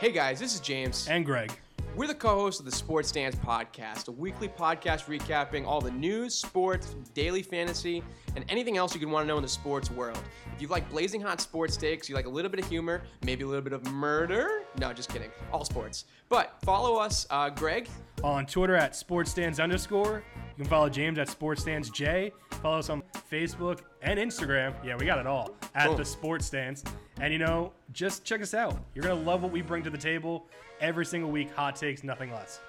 Hey guys, this is James. And Greg. We're the co hosts of the Sports Stance Podcast, a weekly podcast recapping all the news, sports, daily fantasy, and anything else you could want to know in the sports world. If you like blazing hot sports takes, you like a little bit of humor, maybe a little bit of murder. No, just kidding. All sports. But follow us, uh, Greg. On Twitter at sportsstance underscore. You can follow James at sportsstancej. Follow us on Facebook and Instagram. Yeah, we got it all at Cool. the Sports Stance. And you know, just check us out. You're gonna love what we bring to the table every single week. Hot takes, nothing less.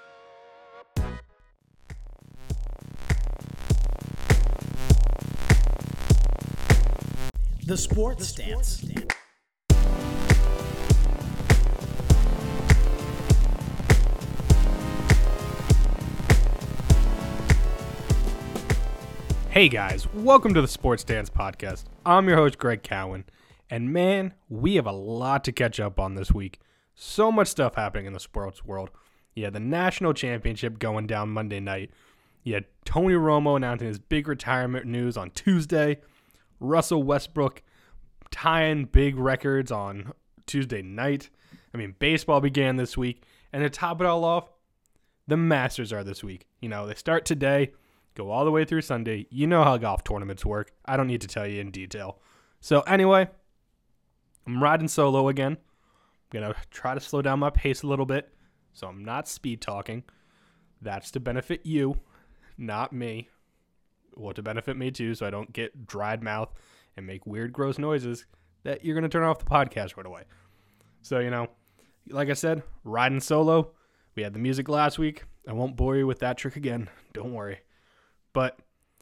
The Sports Stance. Hey guys, welcome to the Sports Stance Podcast. I'm your host, Greg Cowan. And man, we have a lot to catch up on this week. So much stuff happening in the sports world. You had the national championship going down Monday night. You had Tony Romo announcing his big retirement news on Tuesday. Russell Westbrook tying big records on Tuesday night. I mean, baseball began this week. And to top it all off, the Masters are this week. You know, they start today, go all the way through Sunday. You know how golf tournaments work. I don't need to tell you in detail. So, anyway, I'm riding solo again. I'm going to try to slow down my pace a little bit. So, I'm not speed talking. That's to benefit you, not me. Well, to benefit me too, so I don't get dried mouth and make weird, gross noises that you're going to turn off the podcast right away. So, you know, like I said, riding solo. We had the music last week. I won't bore you with that trick again. Don't worry. But,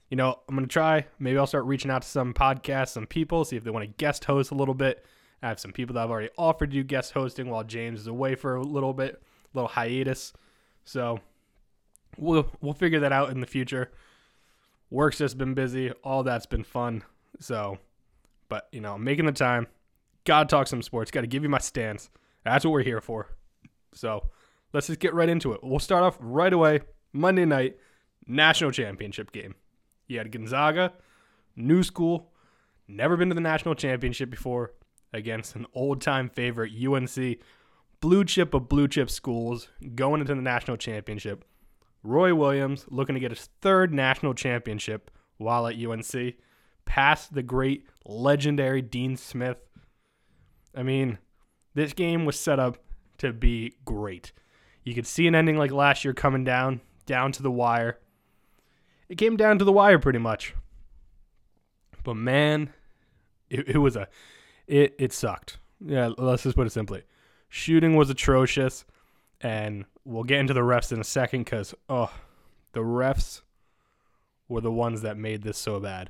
you know, I'm going to try. Maybe I'll start reaching out to some podcasts, some people, see if they want to guest host a little bit. I have some people that I've already offered you guest hosting while James is away for a little bit, a little hiatus. So we'll we'll figure that out in the future. Work's just been busy. All that's been fun. So, but you know, making the time. Gotta talk some sports. Gotta give you my stance. That's what we're here for. So let's just get right into it. We'll start off right away. Monday night, national championship game. You had Gonzaga, new school, never been to the national championship before, against an old time favorite, UNC, blue chip of blue chip schools, going into the national championship. Roy Williams looking to get his third national championship while at UNC, past the great legendary Dean Smith. I mean, this game was set up to be great. You could see an ending like last year coming down, down to the wire. It came down to the wire pretty much. But man, it, it was a it it sucked. Yeah, let's just put it simply. Shooting was atrocious, and we'll get into the refs in a second because oh, the refs were the ones that made this so bad.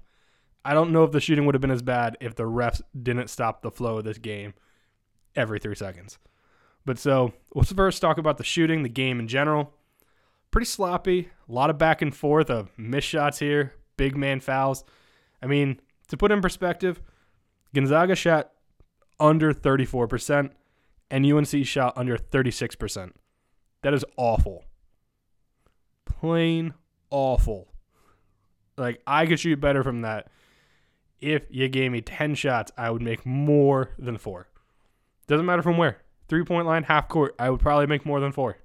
I don't know if the shooting would have been as bad if the refs didn't stop the flow of this game every three seconds. But so let's first talk about the shooting, the game in general. Pretty sloppy, a lot of back and forth of missed shots here, big man fouls. I mean, to put in perspective, Gonzaga shot under 34% and UNC shot under 36%. That is awful. Plain awful. Like, I could shoot better from that. If you gave me 10 shots, I would make more than four. Doesn't matter from where. Three point line, half court, I would probably make more than four.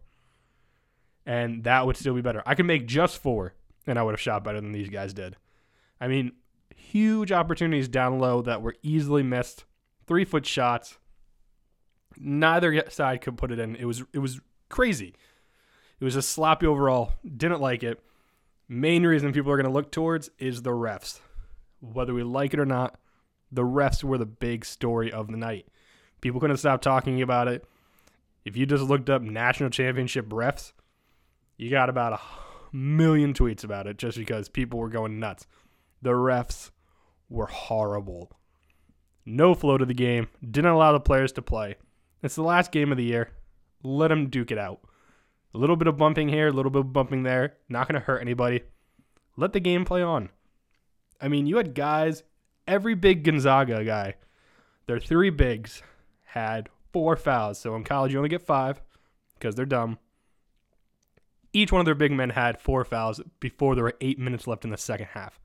And that would still be better. I could make just four, and I would have shot better than these guys did. I mean, huge opportunities down low that were easily missed. Three foot shots. Neither side could put it in. It was it was crazy. It was just sloppy overall. Didn't like it. Main reason people are going to look towards is the refs. Whether we like it or not, the refs were the big story of the night. People couldn't stop talking about it. If you just looked up national championship refs, you got about a million tweets about it just because people were going nuts. The refs were horrible. No flow to the game. Didn't allow the players to play. It's the last game of the year. Let them duke it out. A little bit of bumping here, a little bit of bumping there. Not going to hurt anybody. Let the game play on. I mean, you had guys, every big Gonzaga guy, their three bigs had four fouls. So in college, you only get five because they're dumb. Each one of their big men had four fouls before there were eight minutes left in the second half.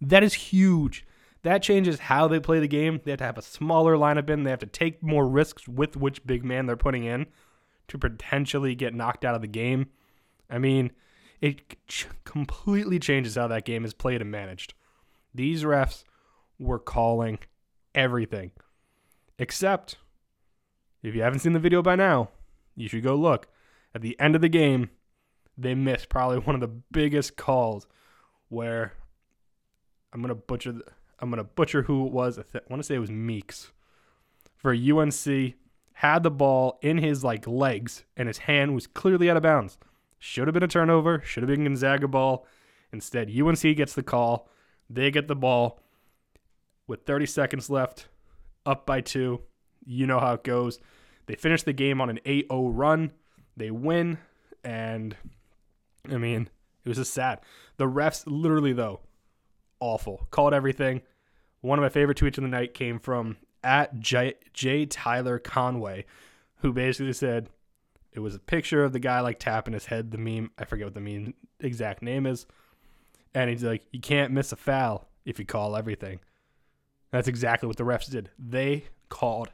That is huge. That changes how they play the game. They have to have a smaller lineup in. They have to take more risks with which big man they're putting in. to potentially get knocked out of the game. I mean, it ch- completely changes how that game is played and managed. These refs were calling everything. Except, if you haven't seen the video by now, you should go look. At the end of the game, they missed probably one of the biggest calls where I'm gonna butcher. The, I'm gonna butcher who it was. I, th- I want to say it was Meeks for UNC. Had the ball in his like legs, and his hand was clearly out of bounds. Should have been a turnover. Should have been Gonzaga ball. Instead, UNC gets the call. They get the ball with 30 seconds left, up by two. You know how it goes. They finish the game on an 8 0 run. They win. And, I mean, it was just sad. The refs, literally, though, awful. Called everything. One of my favorite tweets of the night came from at J, J. Tyler Conway, who basically said it was a picture of the guy like tapping his head. The meme, I forget what the meme exact name is. And he's like, you can't miss a foul if you call everything. That's exactly what the refs did. They called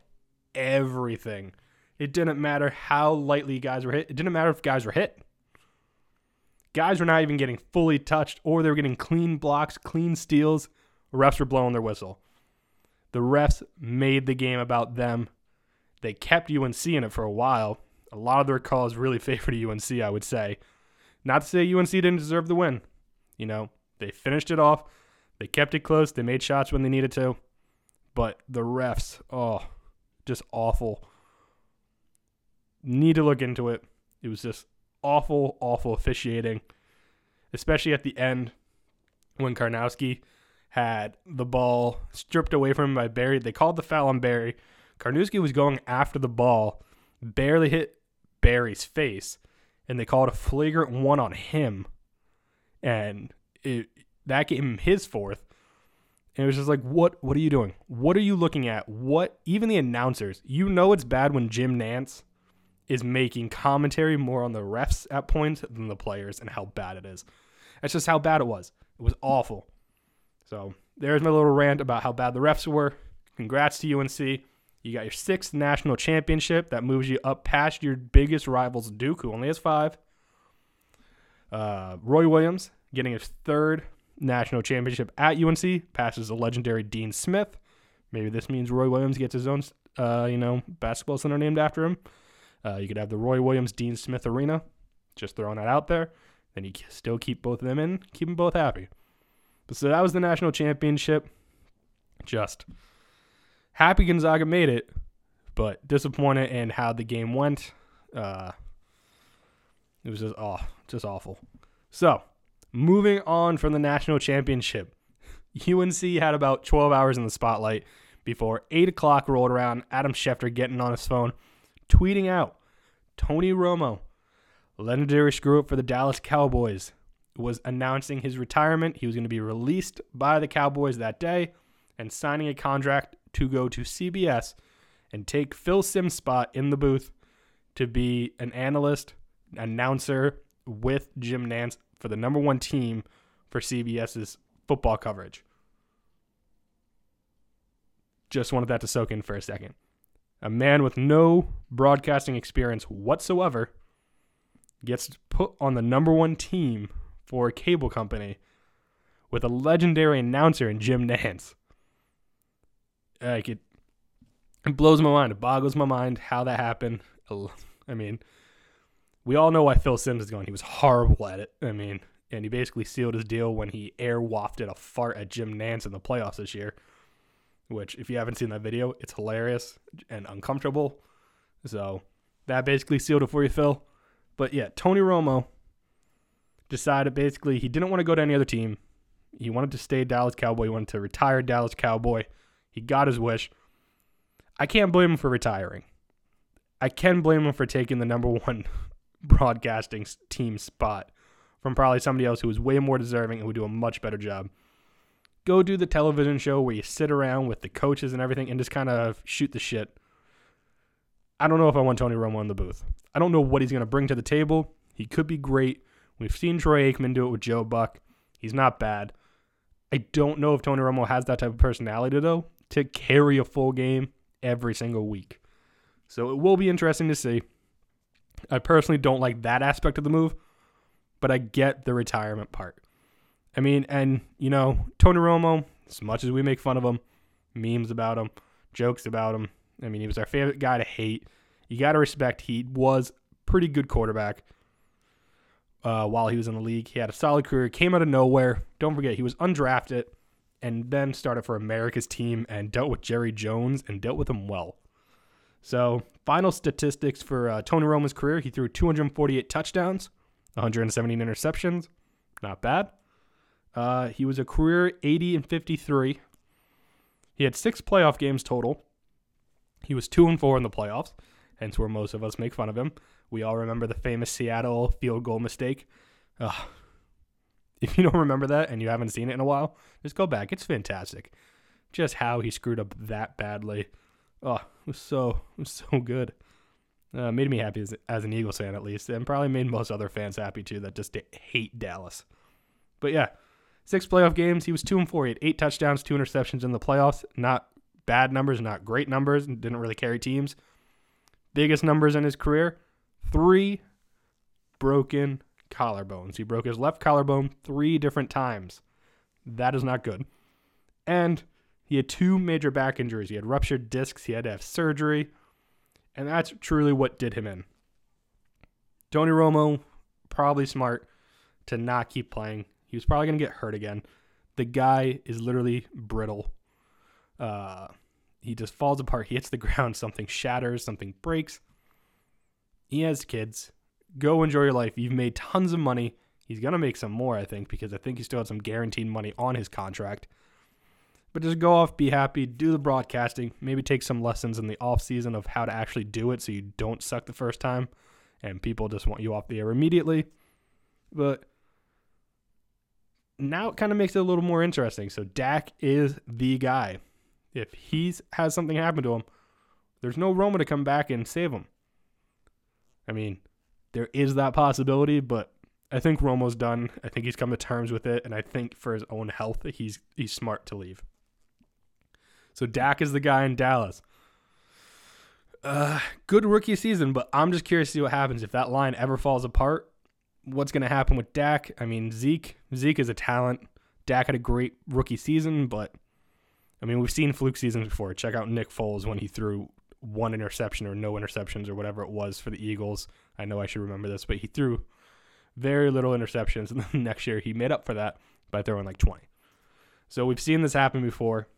everything. It didn't matter how lightly guys were hit. It didn't matter if guys were hit. Guys were not even getting fully touched or they were getting clean blocks, clean steals. Refs were blowing their whistle. The refs made the game about them. They kept UNC in it for a while. A lot of their calls really favored UNC, I would say. Not to say UNC didn't deserve the win. You know, they finished it off. They kept it close. They made shots when they needed to. But the refs, oh, just awful. Need to look into it. It was just awful, awful officiating, especially at the end when Karnowski had the ball stripped away from him by Berry. They called the foul on Berry. Karnowski was going after the ball, barely hit Berry's face, and they called a flagrant one on him. And it that gave him his fourth. And it was just like, what what are you doing? What are you looking at? What even the announcers, you know it's bad when Jim Nantz is making commentary more on the refs at points than the players and how bad it is. That's just how bad it was. It was awful. So there's my little rant about how bad the refs were. Congrats to UNC. You got your sixth national championship that moves you up past your biggest rivals, Duke, who only has five. Uh, Roy Williams getting his third national championship at UNC, passes the legendary Dean Smith. Maybe this means Roy Williams gets his own, uh, you know, basketball center named after him. Uh, you could have the Roy Williams Dean Smith Arena. Just throwing that out there. Then you still keep both of them in, keep them both happy. But so that was the national championship. Just happy Gonzaga made it, but disappointed in how the game went. Uh, it was just oh, just awful. So moving on from the national championship, UNC had about 12 hours in the spotlight before 8 o'clock rolled around. Adam Schefter getting on his phone, tweeting out Tony Romo, legendary screw up for the Dallas Cowboys, was announcing his retirement. He was going to be released by the Cowboys that day and signing a contract to go to CBS and take Phil Simms' spot in the booth to be an analyst, announcer with Jim Nantz for the number one team for CBS's football coverage. Just wanted that to soak in for a second. A man with no broadcasting experience whatsoever gets put on the number one team for a cable company with a legendary announcer in Jim Nantz. Like it, it blows my mind. It boggles my mind how that happened. I mean, we all know why Phil Simms is going. He was horrible at it. I mean, and he basically sealed his deal when he air wafted a fart at Jim Nantz in the playoffs this year. Which, if you haven't seen that video, it's hilarious and uncomfortable. So that basically sealed it for you, Phil. But yeah, Tony Romo decided basically he didn't want to go to any other team. He wanted to stay Dallas Cowboy. He wanted to retire Dallas Cowboy. He got his wish. I can't blame him for retiring. I can blame him for taking the number one broadcasting team spot from probably somebody else who was way more deserving and would do a much better job. Go do the television show where you sit around with the coaches and everything and just kind of shoot the shit. I don't know if I want Tony Romo in the booth. I don't know what he's going to bring to the table. He could be great. We've seen Troy Aikman do it with Joe Buck. He's not bad. I don't know if Tony Romo has that type of personality, though, to carry a full game every single week. So it will be interesting to see. I personally don't like that aspect of the move, but I get the retirement part. I mean, and you know, Tony Romo, as much as we make fun of him, memes about him, jokes about him. I mean, he was our favorite guy to hate. You got to respect he was pretty good quarterback uh, while he was in the league. He had a solid career, came out of nowhere. Don't forget, he was undrafted and then started for America's team and dealt with Jerry Jones and dealt with him well. So, final statistics for uh, Tony Romo's career he threw 248 touchdowns, 117 interceptions. Not bad. Uh, he was a career 80 and 53. He had six playoff games total. He was 2 and 4 in the playoffs, hence where most of us make fun of him. We all remember the famous Seattle field goal mistake. Ugh. If you don't remember that and you haven't seen it in a while, just go back. It's fantastic. Just how he screwed up that badly. Oh, it was so it was so good. Uh, made me happy as, as an Eagles fan at least, and probably made most other fans happy too that just hate Dallas. But yeah, six playoff games. He was two and four. He had eight touchdowns, two interceptions in the playoffs. Not bad numbers, not great numbers. Didn't really carry teams. Biggest numbers in his career: three broken collarbones. He broke his left collarbone three different times. That is not good. And he had two major back injuries. He had ruptured discs. He had to have surgery. And that's truly what did him in. Tony Romo, probably smart to not keep playing. He was probably going to get hurt again. The guy is literally brittle. Uh, he just falls apart. He hits the ground. Something shatters. Something breaks. He has kids. Go enjoy your life. You've made tons of money. He's going to make some more, I think, because I think he still had some guaranteed money on his contract. But just go off, be happy, do the broadcasting, maybe take some lessons in the off season of how to actually do it so you don't suck the first time and people just want you off the air immediately. But now it kind of makes it a little more interesting. So Dak is the guy. If he's has something happen to him, there's no Romo to come back and save him. I mean, there is that possibility, but I think Romo's done. I think he's come to terms with it, and I think for his own health, he's he's smart to leave. So Dak is the guy in Dallas. Uh, good rookie season, but I'm just curious to see what happens if that line ever falls apart. What's going to happen with Dak? I mean, Zeke, Zeke is a talent. Dak had a great rookie season, but I mean, we've seen fluke seasons before. Check out Nick Foles when he threw one interception or no interceptions or whatever it was for the Eagles. I know I should remember this, but he threw very little interceptions, and then next year he made up for that by throwing like 20. So we've seen this happen before.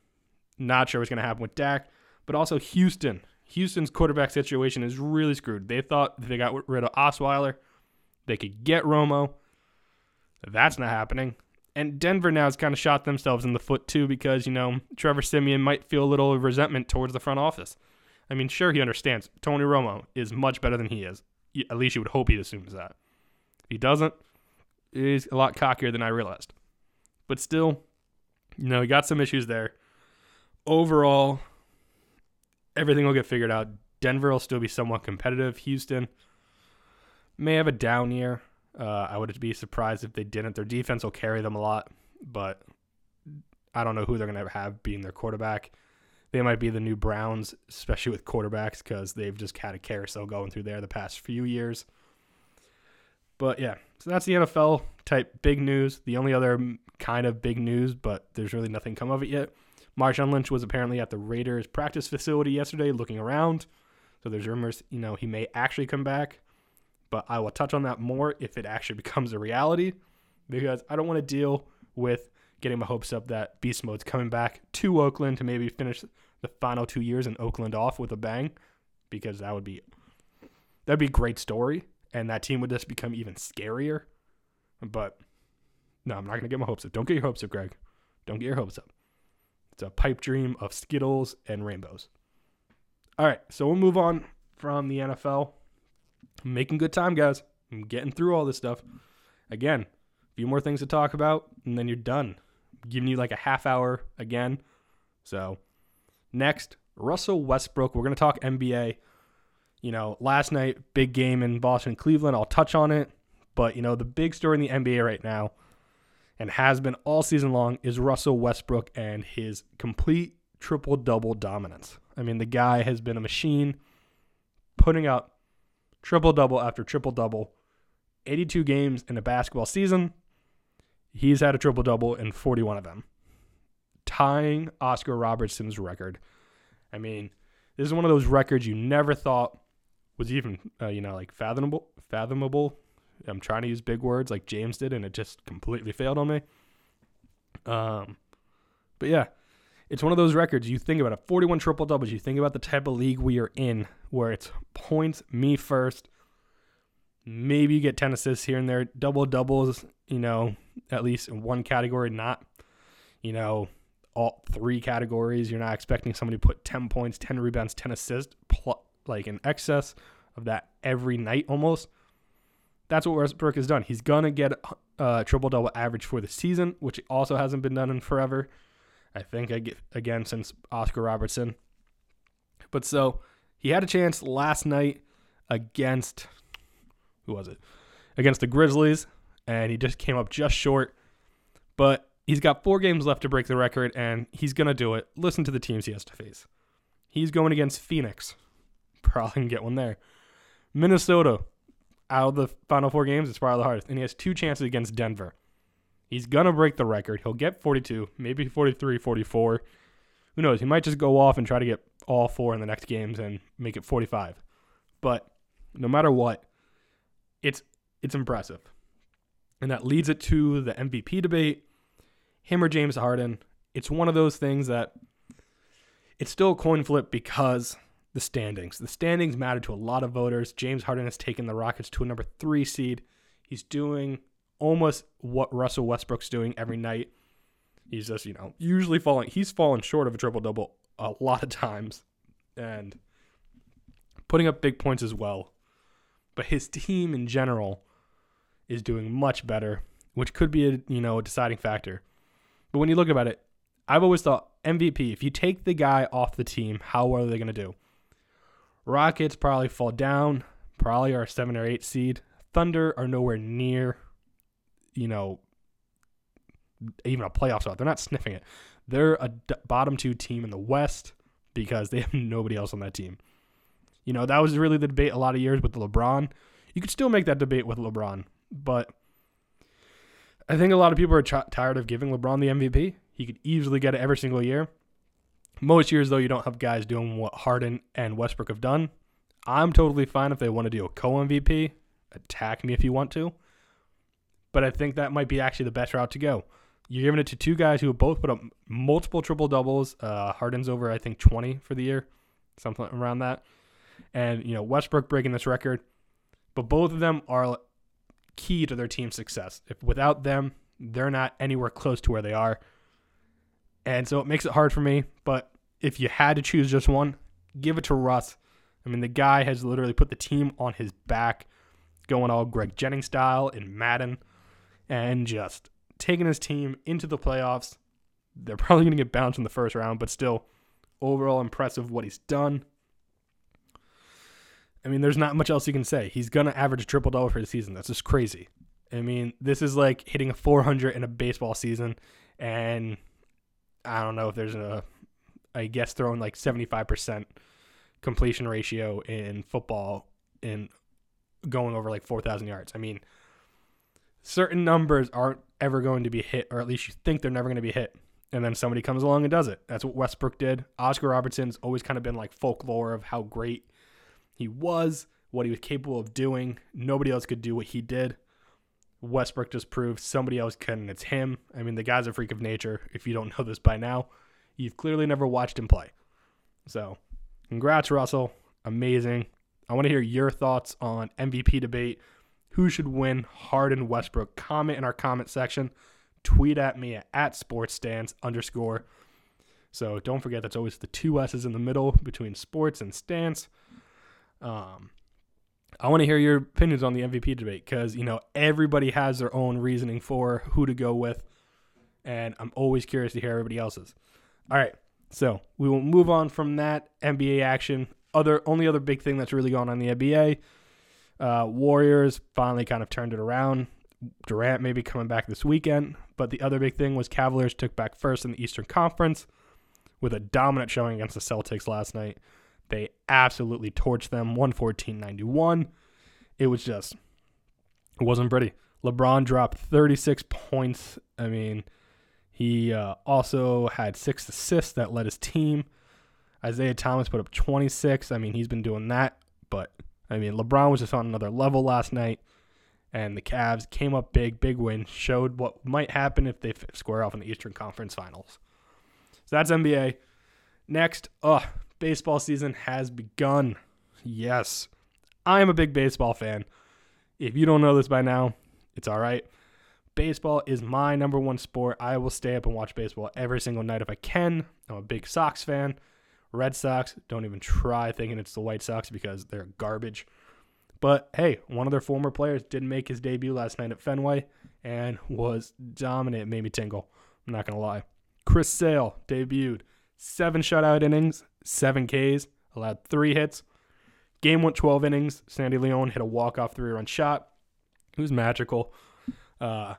Not sure what's going to happen with Dak, but also Houston. Houston's quarterback situation is really screwed. They thought they got rid of Osweiler, they could get Romo. That's not happening. And Denver now has kind of shot themselves in the foot too because, you know, Trevor Siemian might feel a little resentment towards the front office. I mean, sure, he understands Tony Romo is much better than he is. At least you would hope he assumes that. If he doesn't, he's a lot cockier than I realized. But still, you know, he got some issues there. Overall, everything will get figured out. Denver will still be somewhat competitive. Houston may have a down year. Uh, I would be surprised if they didn't. Their defense will carry them a lot, but I don't know who they're going to have being their quarterback they might be the new Browns, especially with quarterbacks, because they've just had a carousel going through there the past few years. But yeah, so that's the NFL type big news. The only other kind of big news, but there's really nothing come of it yet. Marshawn Lynch was apparently at the Raiders practice facility yesterday looking around. So there's rumors, you know, he may actually come back. But I will touch on that more if it actually becomes a reality because I don't want to deal with getting my hopes up that Beast Mode's coming back to Oakland to maybe finish the final two years in Oakland off with a bang, because that would be that'd be a great story, and that team would just become even scarier. But no, I'm not gonna get my hopes up. Don't get your hopes up, Greg. Don't get your hopes up. It's a pipe dream of Skittles and rainbows. All right, so we'll move on from the NFL. I'm making good time, guys. I'm getting through all this stuff. Again, a few more things to talk about, and then you're done giving you like a half hour again. So, next, Russell Westbrook. We're going to talk NBA. You know, last night, big game in Boston, Cleveland. I'll touch on it. But, you know, the big story in the NBA right now, and has been all season long, is Russell Westbrook and his complete triple double dominance. I mean, the guy has been a machine putting up triple double after triple double. 82 games in a basketball season. He's had a triple double in 41 of them, tying Oscar Robertson's record. I mean, this is one of those records you never thought was even, uh, you know, like fathomable. Fathomable. I'm trying to use big words like James did, and it just completely failed on me. Um, but yeah, it's one of those records. You think about it 41 triple doubles. You think about the type of league we are in where it's points, me first. Maybe you get 10 assists here and there, double doubles, you know, at least in one category, not, you know, all three categories. You're not expecting somebody to put 10 points, 10 rebounds, 10 assists, plus, like in excess of that every night almost. That's what Westbrook has done. He's to get a triple double average for the season, which also hasn't been done in forever. I think I get again since Oscar Robertson. But so he had a chance last night against who was it? Against the Grizzlies, and he just came up just short. But he's got four games left to break the record, and he's gonna do it. Listen to the teams he has to face. He's going against Phoenix. Probably can get one there. Minnesota, out of the final four games, it's probably the hardest. And he has two chances against Denver. He's going to break the record. He'll get 42, maybe 43, 44. Who knows? He might just go off and try to get all four in the next games and make it 45. But no matter what, it's it's impressive. And that leads it to the MVP debate. Him or James Harden. It's one of those things that it's still a coin flip because the standings. The standings matter to a lot of voters. James Harden has taken the Rockets to a number three seed. He's doing almost what Russell Westbrook's doing every night. He's just, you know, usually falling. He's fallen short of a triple double a lot of times and putting up big points as well. But his team in general is doing much better, which could be a, you know, a deciding factor. But when you look about it, I've always thought MVP, if you take the guy off the team, how are they going to do? Rockets probably fall down, probably are a 7 or 8 seed. Thunder are nowhere near you know, even a playoff spot. They're not sniffing it. They're a d- bottom two team in the West because they have nobody else on that team. You know, that was really the debate a lot of years with LeBron. You could still make that debate with LeBron, but I think a lot of people are tired of giving LeBron the MVP. He could easily get it every single year. Most years, though, you don't have guys doing what Harden and Westbrook have done. I'm totally fine if they want to do a co MVP. Attack me if you want to but I think that might be actually the best route to go. You're giving it to two guys who both put up multiple triple doubles. Uh, Harden's over, I think, 20 for the year, something around that. And, you know, Westbrook breaking this record. But both of them are key to their team's success. If without them, they're not anywhere close to where they are. And so it makes it hard for me. But if you had to choose just one, give it to Russ. I mean, the guy has literally put the team on his back, going all Greg Jennings style in Madden and just taking his team into the playoffs. They're probably going to get bounced in the first round, but still, overall impressive what he's done. I mean, there's not much else you can say. He's going to average triple double for the season. That's just crazy. I mean, this is like hitting a 400 in a baseball season, and I don't know if there's a, I guess throwing like 75% completion ratio in football and going over like 4,000 yards. I mean, certain numbers aren't ever going to be hit, or at least you think they're never going to be hit. And then somebody comes along and does it. That's what Westbrook did. Oscar Robertson's always kind of been like folklore of how great he was, what he was capable of doing. Nobody else could do what he did. Westbrook just proved somebody else can, and it's him. I mean, the guy's a freak of nature. If you don't know this by now, you've clearly never watched him play. So, congrats, Russell. Amazing. I want to hear your thoughts on MVP debate who should win Harden Westbrook? Comment in our comment section. Tweet at me at, sportsstance underscore. So don't forget that's always the two S's in the middle between sports and stance. Um, I want to hear your opinions on the MVP debate because you know everybody has their own reasoning for who to go with, and I'm always curious to hear everybody else's. All right, so we will move on from that NBA action. Other only other big thing that's really going on in the NBA uh, Warriors finally kind of turned it around. Durant maybe coming back this weekend. But the other big thing was Cavaliers took back first in the Eastern Conference with a dominant showing against the Celtics last night. They absolutely torched them 114 91. it was just it wasn't pretty. LeBron dropped 36 points. I mean, he uh, also had six assists that led his team. Isaiah Thomas put up 26. I mean, he's been doing that, but I mean, LeBron was just on another level last night, and the Cavs came up big, big win, showed what might happen if they square off in the Eastern Conference Finals. So that's NBA. Next, oh, baseball season has begun. Yes, I am a big baseball fan. If you don't know this by now, it's all right. Baseball is my number one sport. I will stay up and watch baseball every single night if I can. I'm a big Sox fan. Red Sox, don't even try thinking it's the White Sox because they're garbage. But hey, one of their former players did make his debut last night at Fenway and was dominant. Made me tingle. I'm not going to lie. Chris Sale debuted. Seven shutout innings, seven Ks, allowed three hits. Game went 12 innings. Sandy Leon hit a walk-off three-run shot. It was magical. Uh,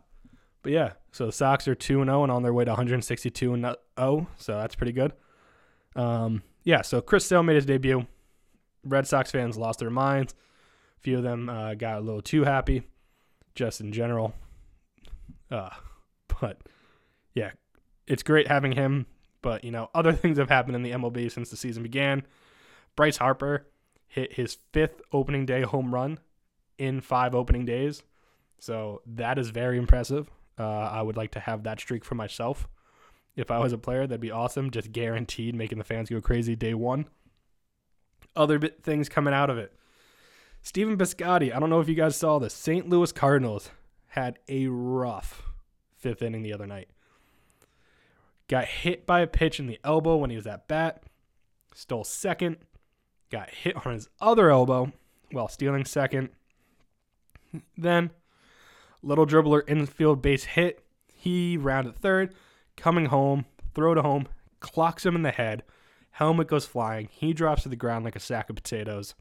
but yeah, so the Sox are 2 0 and on their way to 162 and 0, so that's pretty good. Um, yeah, so Chris Sale made his debut. Red Sox fans lost their minds. A few of them uh, got a little too happy, just in general. Uh, but yeah, it's great having him. But, you know, other things have happened in the MLB since the season began. Bryce Harper hit his fifth opening day home run in five opening days. So that is very impressive. Uh, I would like to have that streak for myself. If I was a player, that'd be awesome. Just guaranteed making the fans go crazy day one. Other bit things coming out of it. Stephen Piscotty, I don't know if you guys saw this. St. Louis Cardinals had a rough fifth inning the other night. Got hit by a pitch in the elbow when he was at bat. Stole second. Got hit on his other elbow while stealing second. Then Little dribbler infield base hit. He rounded third, coming home, throw to home, clocks him in the head. Helmet goes flying. He drops to the ground like a sack of potatoes.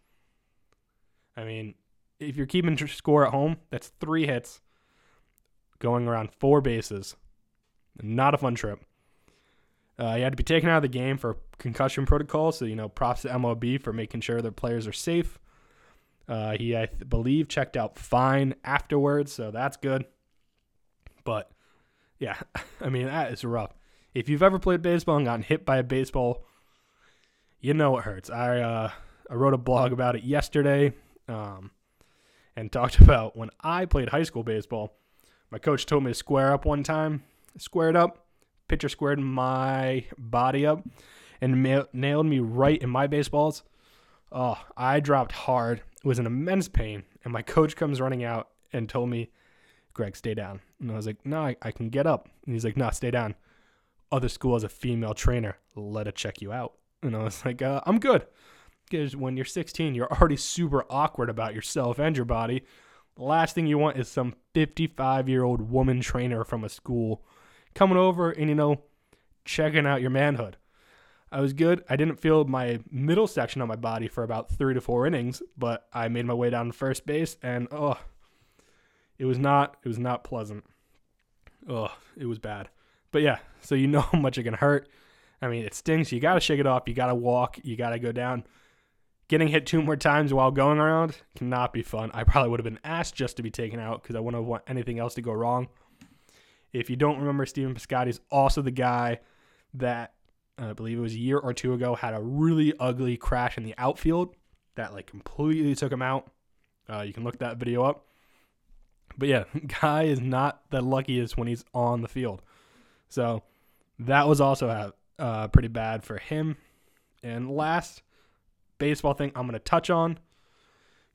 I mean, if you're keeping score at home, that's three hits going around four bases. Not a fun trip. Uh, he had to be taken out of the game for concussion protocol, so you know, props to MLB for making sure their players are safe. Uh, he, I believe, checked out fine afterwards, so that's good. But yeah, I mean that is rough. If you've ever played baseball and gotten hit by a baseball, you know it hurts. I uh, I wrote a blog about it yesterday, um, and talked about when I played high school baseball. My coach told me to square up one time. squared up. Pitcher squared my body up and ma- nailed me right in my baseballs. Oh, I dropped hard It was an immense pain, and my coach comes running out and told me, Greg, stay down. And I was like, no, I, I can get up. And he's like, no, stay down. Other school has a female trainer. Let her check you out. And I was like, uh, I'm good. Because when you're 16, you're already super awkward about yourself and your body. The last thing you want is some 55 year old woman trainer from a school coming over and, you know, checking out your manhood. I was good. I didn't feel my middle section of my body for about three to four innings, but I made my way down to first base, and oh, it was not it was not pleasant. Oh, it was bad. But yeah, so you know how much it can hurt. I mean, it stings. You got to shake it off. You got to walk. You got to go down. Getting hit two more times while going around cannot be fun. I probably would have been asked just to be taken out because I wouldn't want anything else to go wrong. If you don't remember, Stephen Piscotty is also the guy that I believe it was a year or two ago, had a really ugly crash in the outfield that like completely took him out. Uh, you can look that video up. But yeah, guy is not the luckiest when he's on the field. So that was also uh, pretty bad for him. And last baseball thing I'm going to touch on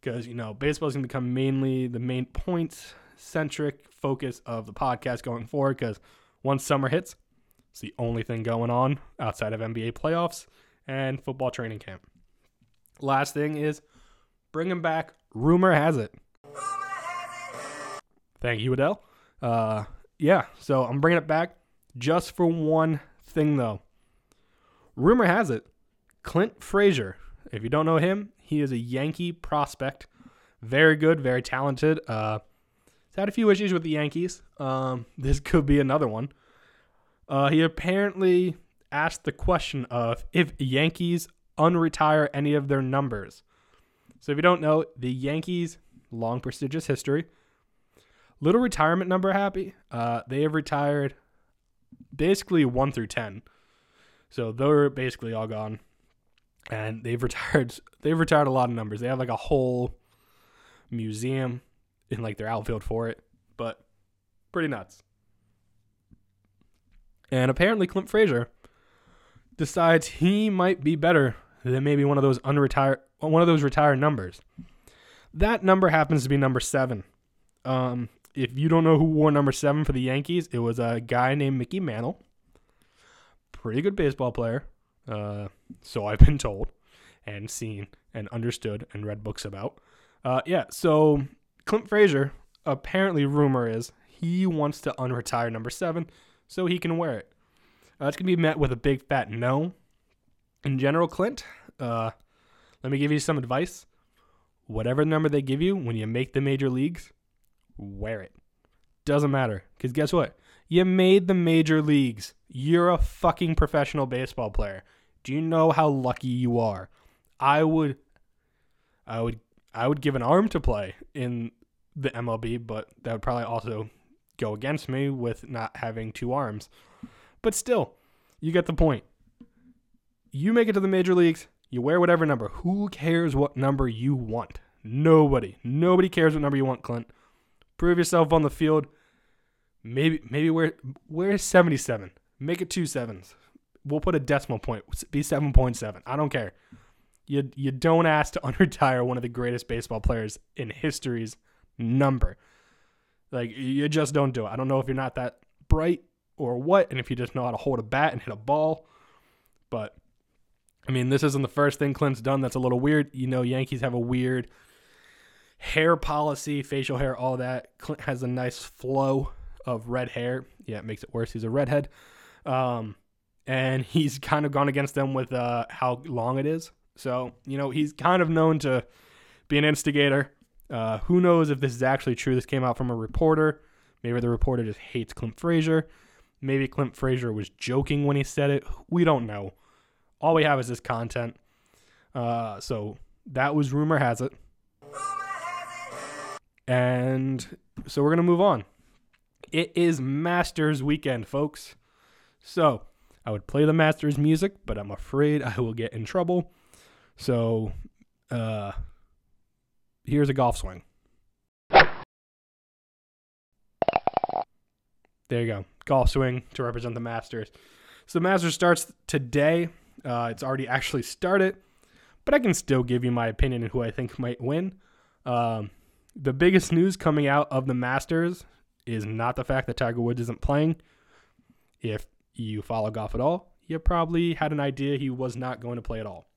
because, you know, baseball is going to become mainly the main points centric focus of the podcast going forward because once summer hits, it's the only thing going on outside of NBA playoffs and football training camp. Last thing is bringing back Rumor Has It. Thank you, Adele. Uh, yeah, so I'm bringing it back just for one thing, though. Rumor has it Clint Frazier. If you don't know him, he is a Yankee prospect. Very good, very talented. Uh, he's had a few issues with the Yankees. Um, this could be another one. Uh, he apparently asked the question of if Yankees unretire any of their numbers. So if you don't know, the Yankees long prestigious history. Little retirement number happy. Uh, they have retired basically one through ten, so they're basically all gone, and they've retired. They've retired a lot of numbers. They have like a whole museum in like their outfield for it, but pretty nuts. And apparently, Clint Frazier decides he might be better than maybe one of those unretired, one of those retired numbers. That number happens to be number seven. Um, if you don't know who wore number seven for the Yankees, it was a guy named Mickey Mantle. Pretty good baseball player, uh, so I've been told, and seen, and understood, and read books about. Uh, yeah, so Clint Frazier, apparently, rumor is he wants to unretire number seven so he can wear it. Uh, it's going to be met with a big fat no. In general, Clint, uh, let me give you some advice. Whatever number they give you when you make the major leagues, wear it. Doesn't matter. Because guess what? You made the major leagues. You're a fucking professional baseball player. Do you know how lucky you are? I would I would I would give an arm to play in the MLB, but that would probably also go against me with not having two arms. But still, you get the point. You make it to the major leagues, you wear whatever number. Who cares what number you want? Nobody. Nobody cares what number you want, Clint. Prove yourself on the field. Maybe maybe wear wear 77. Make it two sevens. We'll put a decimal point. Be 7.7. I don't care. You you don't ask to unretire one of the greatest baseball players in history's number. Like you just don't do it. I don't know if you're not that bright or what, and if you just know how to hold a bat and hit a ball. But I mean, this isn't the first thing Clint's done that's a little weird. You know, Yankees have a weird hair policy, facial hair, all that. Clint has a nice flow of red hair. Yeah, it makes it worse. He's a redhead. Um, and he's kind of gone against them with uh, how long it is. So, you know, he's kind of known to be an instigator. Uh, who knows if this is actually true? This came out from a reporter. Maybe the reporter just hates Clint Frazier. Maybe Clint Frazier was joking when he said it. We don't know. All we have is this content. Uh, so that was rumor has it. And so we're going to move on. It is Masters weekend, folks. So I would play the Masters music, but I'm afraid I will get in trouble. So uh, here's a golf swing. There you go. Golf swing to represent the Masters. So the Masters starts today. Uh, it's already actually started, but I can still give you my opinion on who I think might win. Um, the biggest news coming out of the Masters is not the fact that Tiger Woods isn't playing. If you follow golf at all, you probably had an idea he was not going to play at all.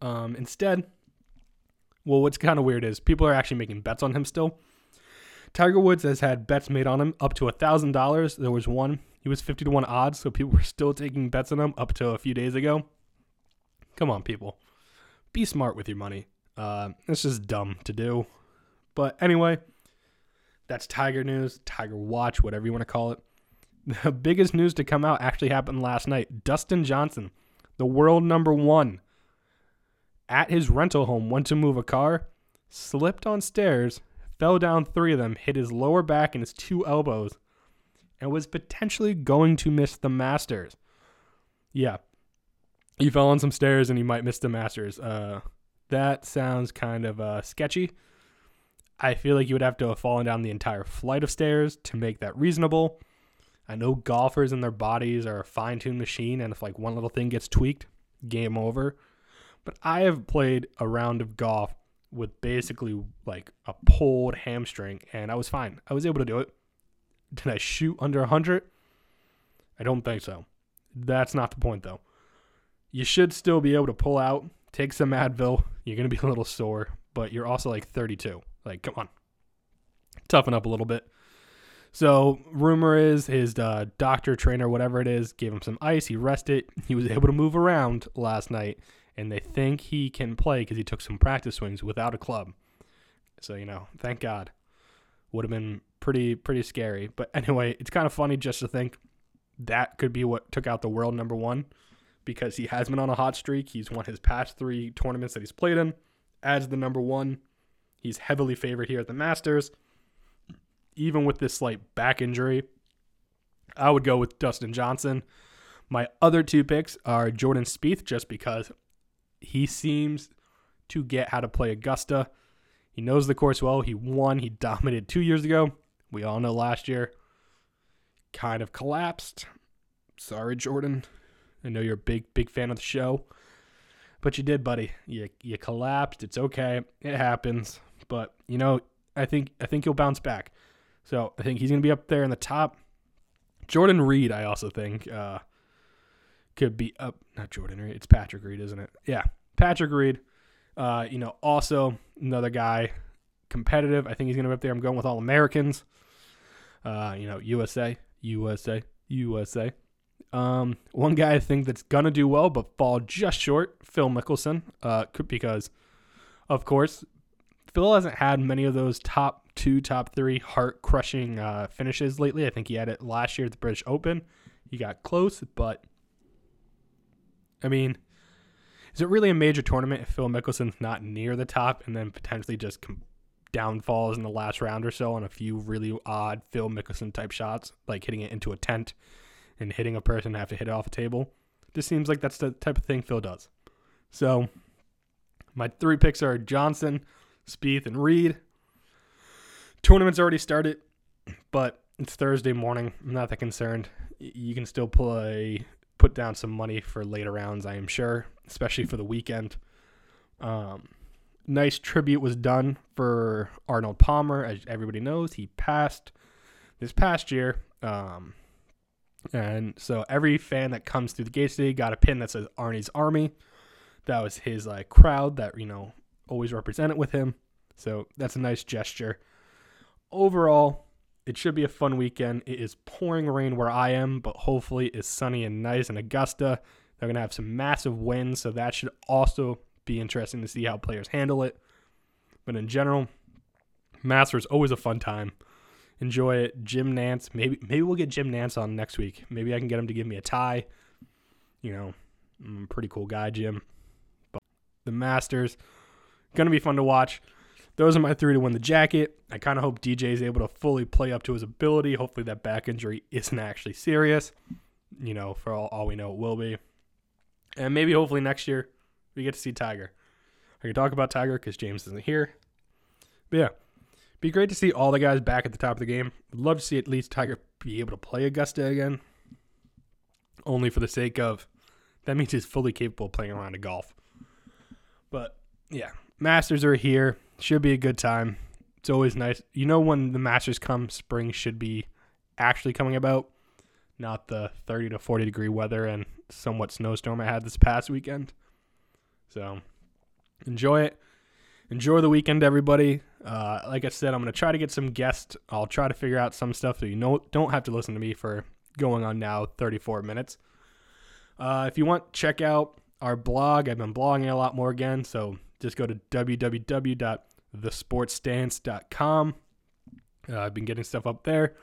Um, instead, well, what's kind of weird is people are actually making bets on him still. Tiger Woods has had bets made on him up to a thousand dollars. There was one; he was fifty to one odds, so people were still taking bets on him up to a few days ago. Come on, people, be smart with your money. Uh, it's just dumb to do. But anyway, that's Tiger news, Tiger Watch, whatever you want to call it. The biggest news to come out actually happened last night. Dustin Johnson, the world number one, at his rental home, went to move a car, slipped on stairs, fell down three of them, hit his lower back and his two elbows, and was potentially going to miss the Masters. Yeah. He fell on some stairs and he might miss the Masters. Uh, that sounds kind of uh, sketchy. I feel like you would have to have fallen down the entire flight of stairs to make that reasonable. I know golfers and their bodies are a fine tuned machine, and if like one little thing gets tweaked, game over. But I have played a round of golf with basically like a pulled hamstring, and I was fine. I was able to do it. Did I shoot under 100? I don't think so. That's not the point, though. You should still be able to pull out, take some Advil. You're going to be a little sore, but you're also like 32. Like, come on, toughen up a little bit. So, rumor is his uh, doctor, trainer, whatever it is, gave him some ice. He rested. He was able to move around last night, and they think he can play because he took some practice swings without a club. So, you know, thank God. Would have been pretty pretty scary. But anyway, it's kind of funny just to think that could be what took out the world number one because he has been on a hot streak. He's won his past three tournaments that he's played in as the number one He's heavily favored here at the Masters. Even with this slight back injury, I would go with Dustin Johnson. My other two picks are Jordan Spieth, just because he seems to get how to play Augusta. He knows the course well. He won. He dominated two years ago. We all know last year kind of collapsed. Sorry, Jordan. I know you're a big, big fan of the show, but you did, buddy. You you collapsed. It's okay. It happens. But you know, I think I think you'll bounce back. So I think he's gonna be up there in the top. Jordan Reed, I also think, uh, could be up. Not Jordan Reed. It's Patrick Reed, isn't it? Yeah, Patrick Reed. Uh, you know, also another guy competitive. I think he's gonna be up there. I'm going with all Americans. Uh, you know, USA, USA, USA. Um, one guy I think that's gonna do well but fall just short, Phil Mickelson. Uh, because, of course, Phil hasn't had many of those top two, top three heart crushing uh, finishes lately. I think he had it last year at the British Open. He got close, but I mean, is it really a major tournament if Phil Mickelson's not near the top and then potentially just com- downfalls in the last round or so on a few really odd Phil Mickelson type shots, like hitting it into a tent and hitting a person have to hit it off a table? Just seems like that's the type of thing Phil does. So my three picks are Johnson, Spieth, and Reed. Tournament's already started, but it's Thursday morning. I'm not that concerned. You can still play, put down some money for later rounds, I am sure, especially for the weekend. Um, nice tribute was done for Arnold Palmer. As everybody knows, he passed this past year. Um, and so every fan that comes through the gates today got a pin that says Arnie's Army. That was his like crowd that, you know, always represent it with him. So that's a nice gesture. Overall, it should be a fun weekend. It is pouring rain where I am, but hopefully it's sunny and nice in Augusta. They're going to have some massive winds, so that should also be interesting to see how players handle it. But in general, Masters always a fun time. Enjoy it. Jim Nantz, maybe maybe we'll get Jim Nantz on next week. Maybe I can get him to give me a tie. You know, I'm a pretty cool guy, Jim. But the Masters, gonna be fun to watch. Those are my three to win the jacket. I kind of hope DJ is able to fully play up to his ability. Hopefully, that back injury isn't actually serious. You know, for all, all we know, it will be. And maybe hopefully next year we get to see Tiger. I can talk about Tiger because James isn't here. But yeah, be great to see all the guys back at the top of the game. Would love to see at least Tiger be able to play Augusta again. Only for the sake of that means he's fully capable of playing around a golf. But yeah, Masters are here. Should be a good time. It's always nice. You know when the Masters come, spring should be actually coming about, not the 30 to 40 degree weather and somewhat snowstorm I had this past weekend. So enjoy it. Enjoy the weekend, everybody. Uh, like I said, I'm to try to get some guests. I'll try to figure out some stuff so you know, don't have to listen to me for going on now 34 minutes. Uh, if you want, check out our blog. I've been blogging a lot more again, so just go to www.thesportstance.com. Uh, I've been getting stuff up there.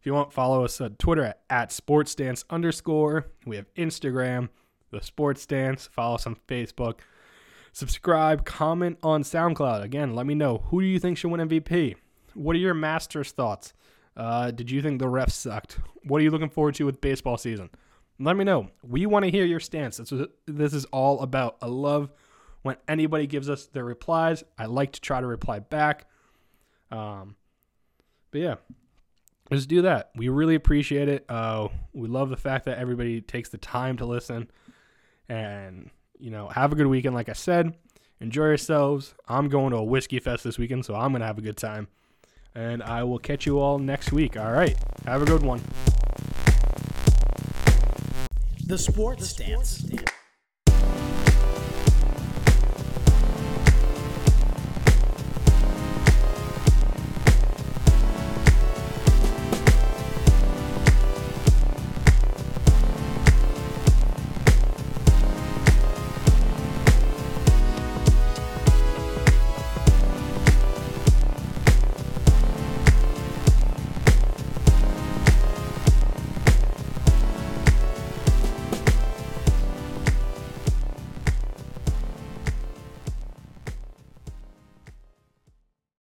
If you want, follow us on Twitter at, at sportsstance underscore. We have Instagram, the Sports Stance. Follow us on Facebook. Subscribe, comment on SoundCloud. Again, let me know who do you think should win MVP. What are your Masters thoughts? Uh, did you think the refs sucked? What are you looking forward to with baseball season? Let me know. We want to hear your stance. This is all about. I love when anybody gives us their replies. I like to try to reply back. Um, but yeah, just do that. We really appreciate it. Uh, we love the fact that everybody takes the time to listen. And, you know, have a good weekend. Like I said, enjoy yourselves. I'm going to a whiskey fest this weekend, so I'm going to have a good time. And I will catch you all next week. All right. Have a good one. The Sports Stance.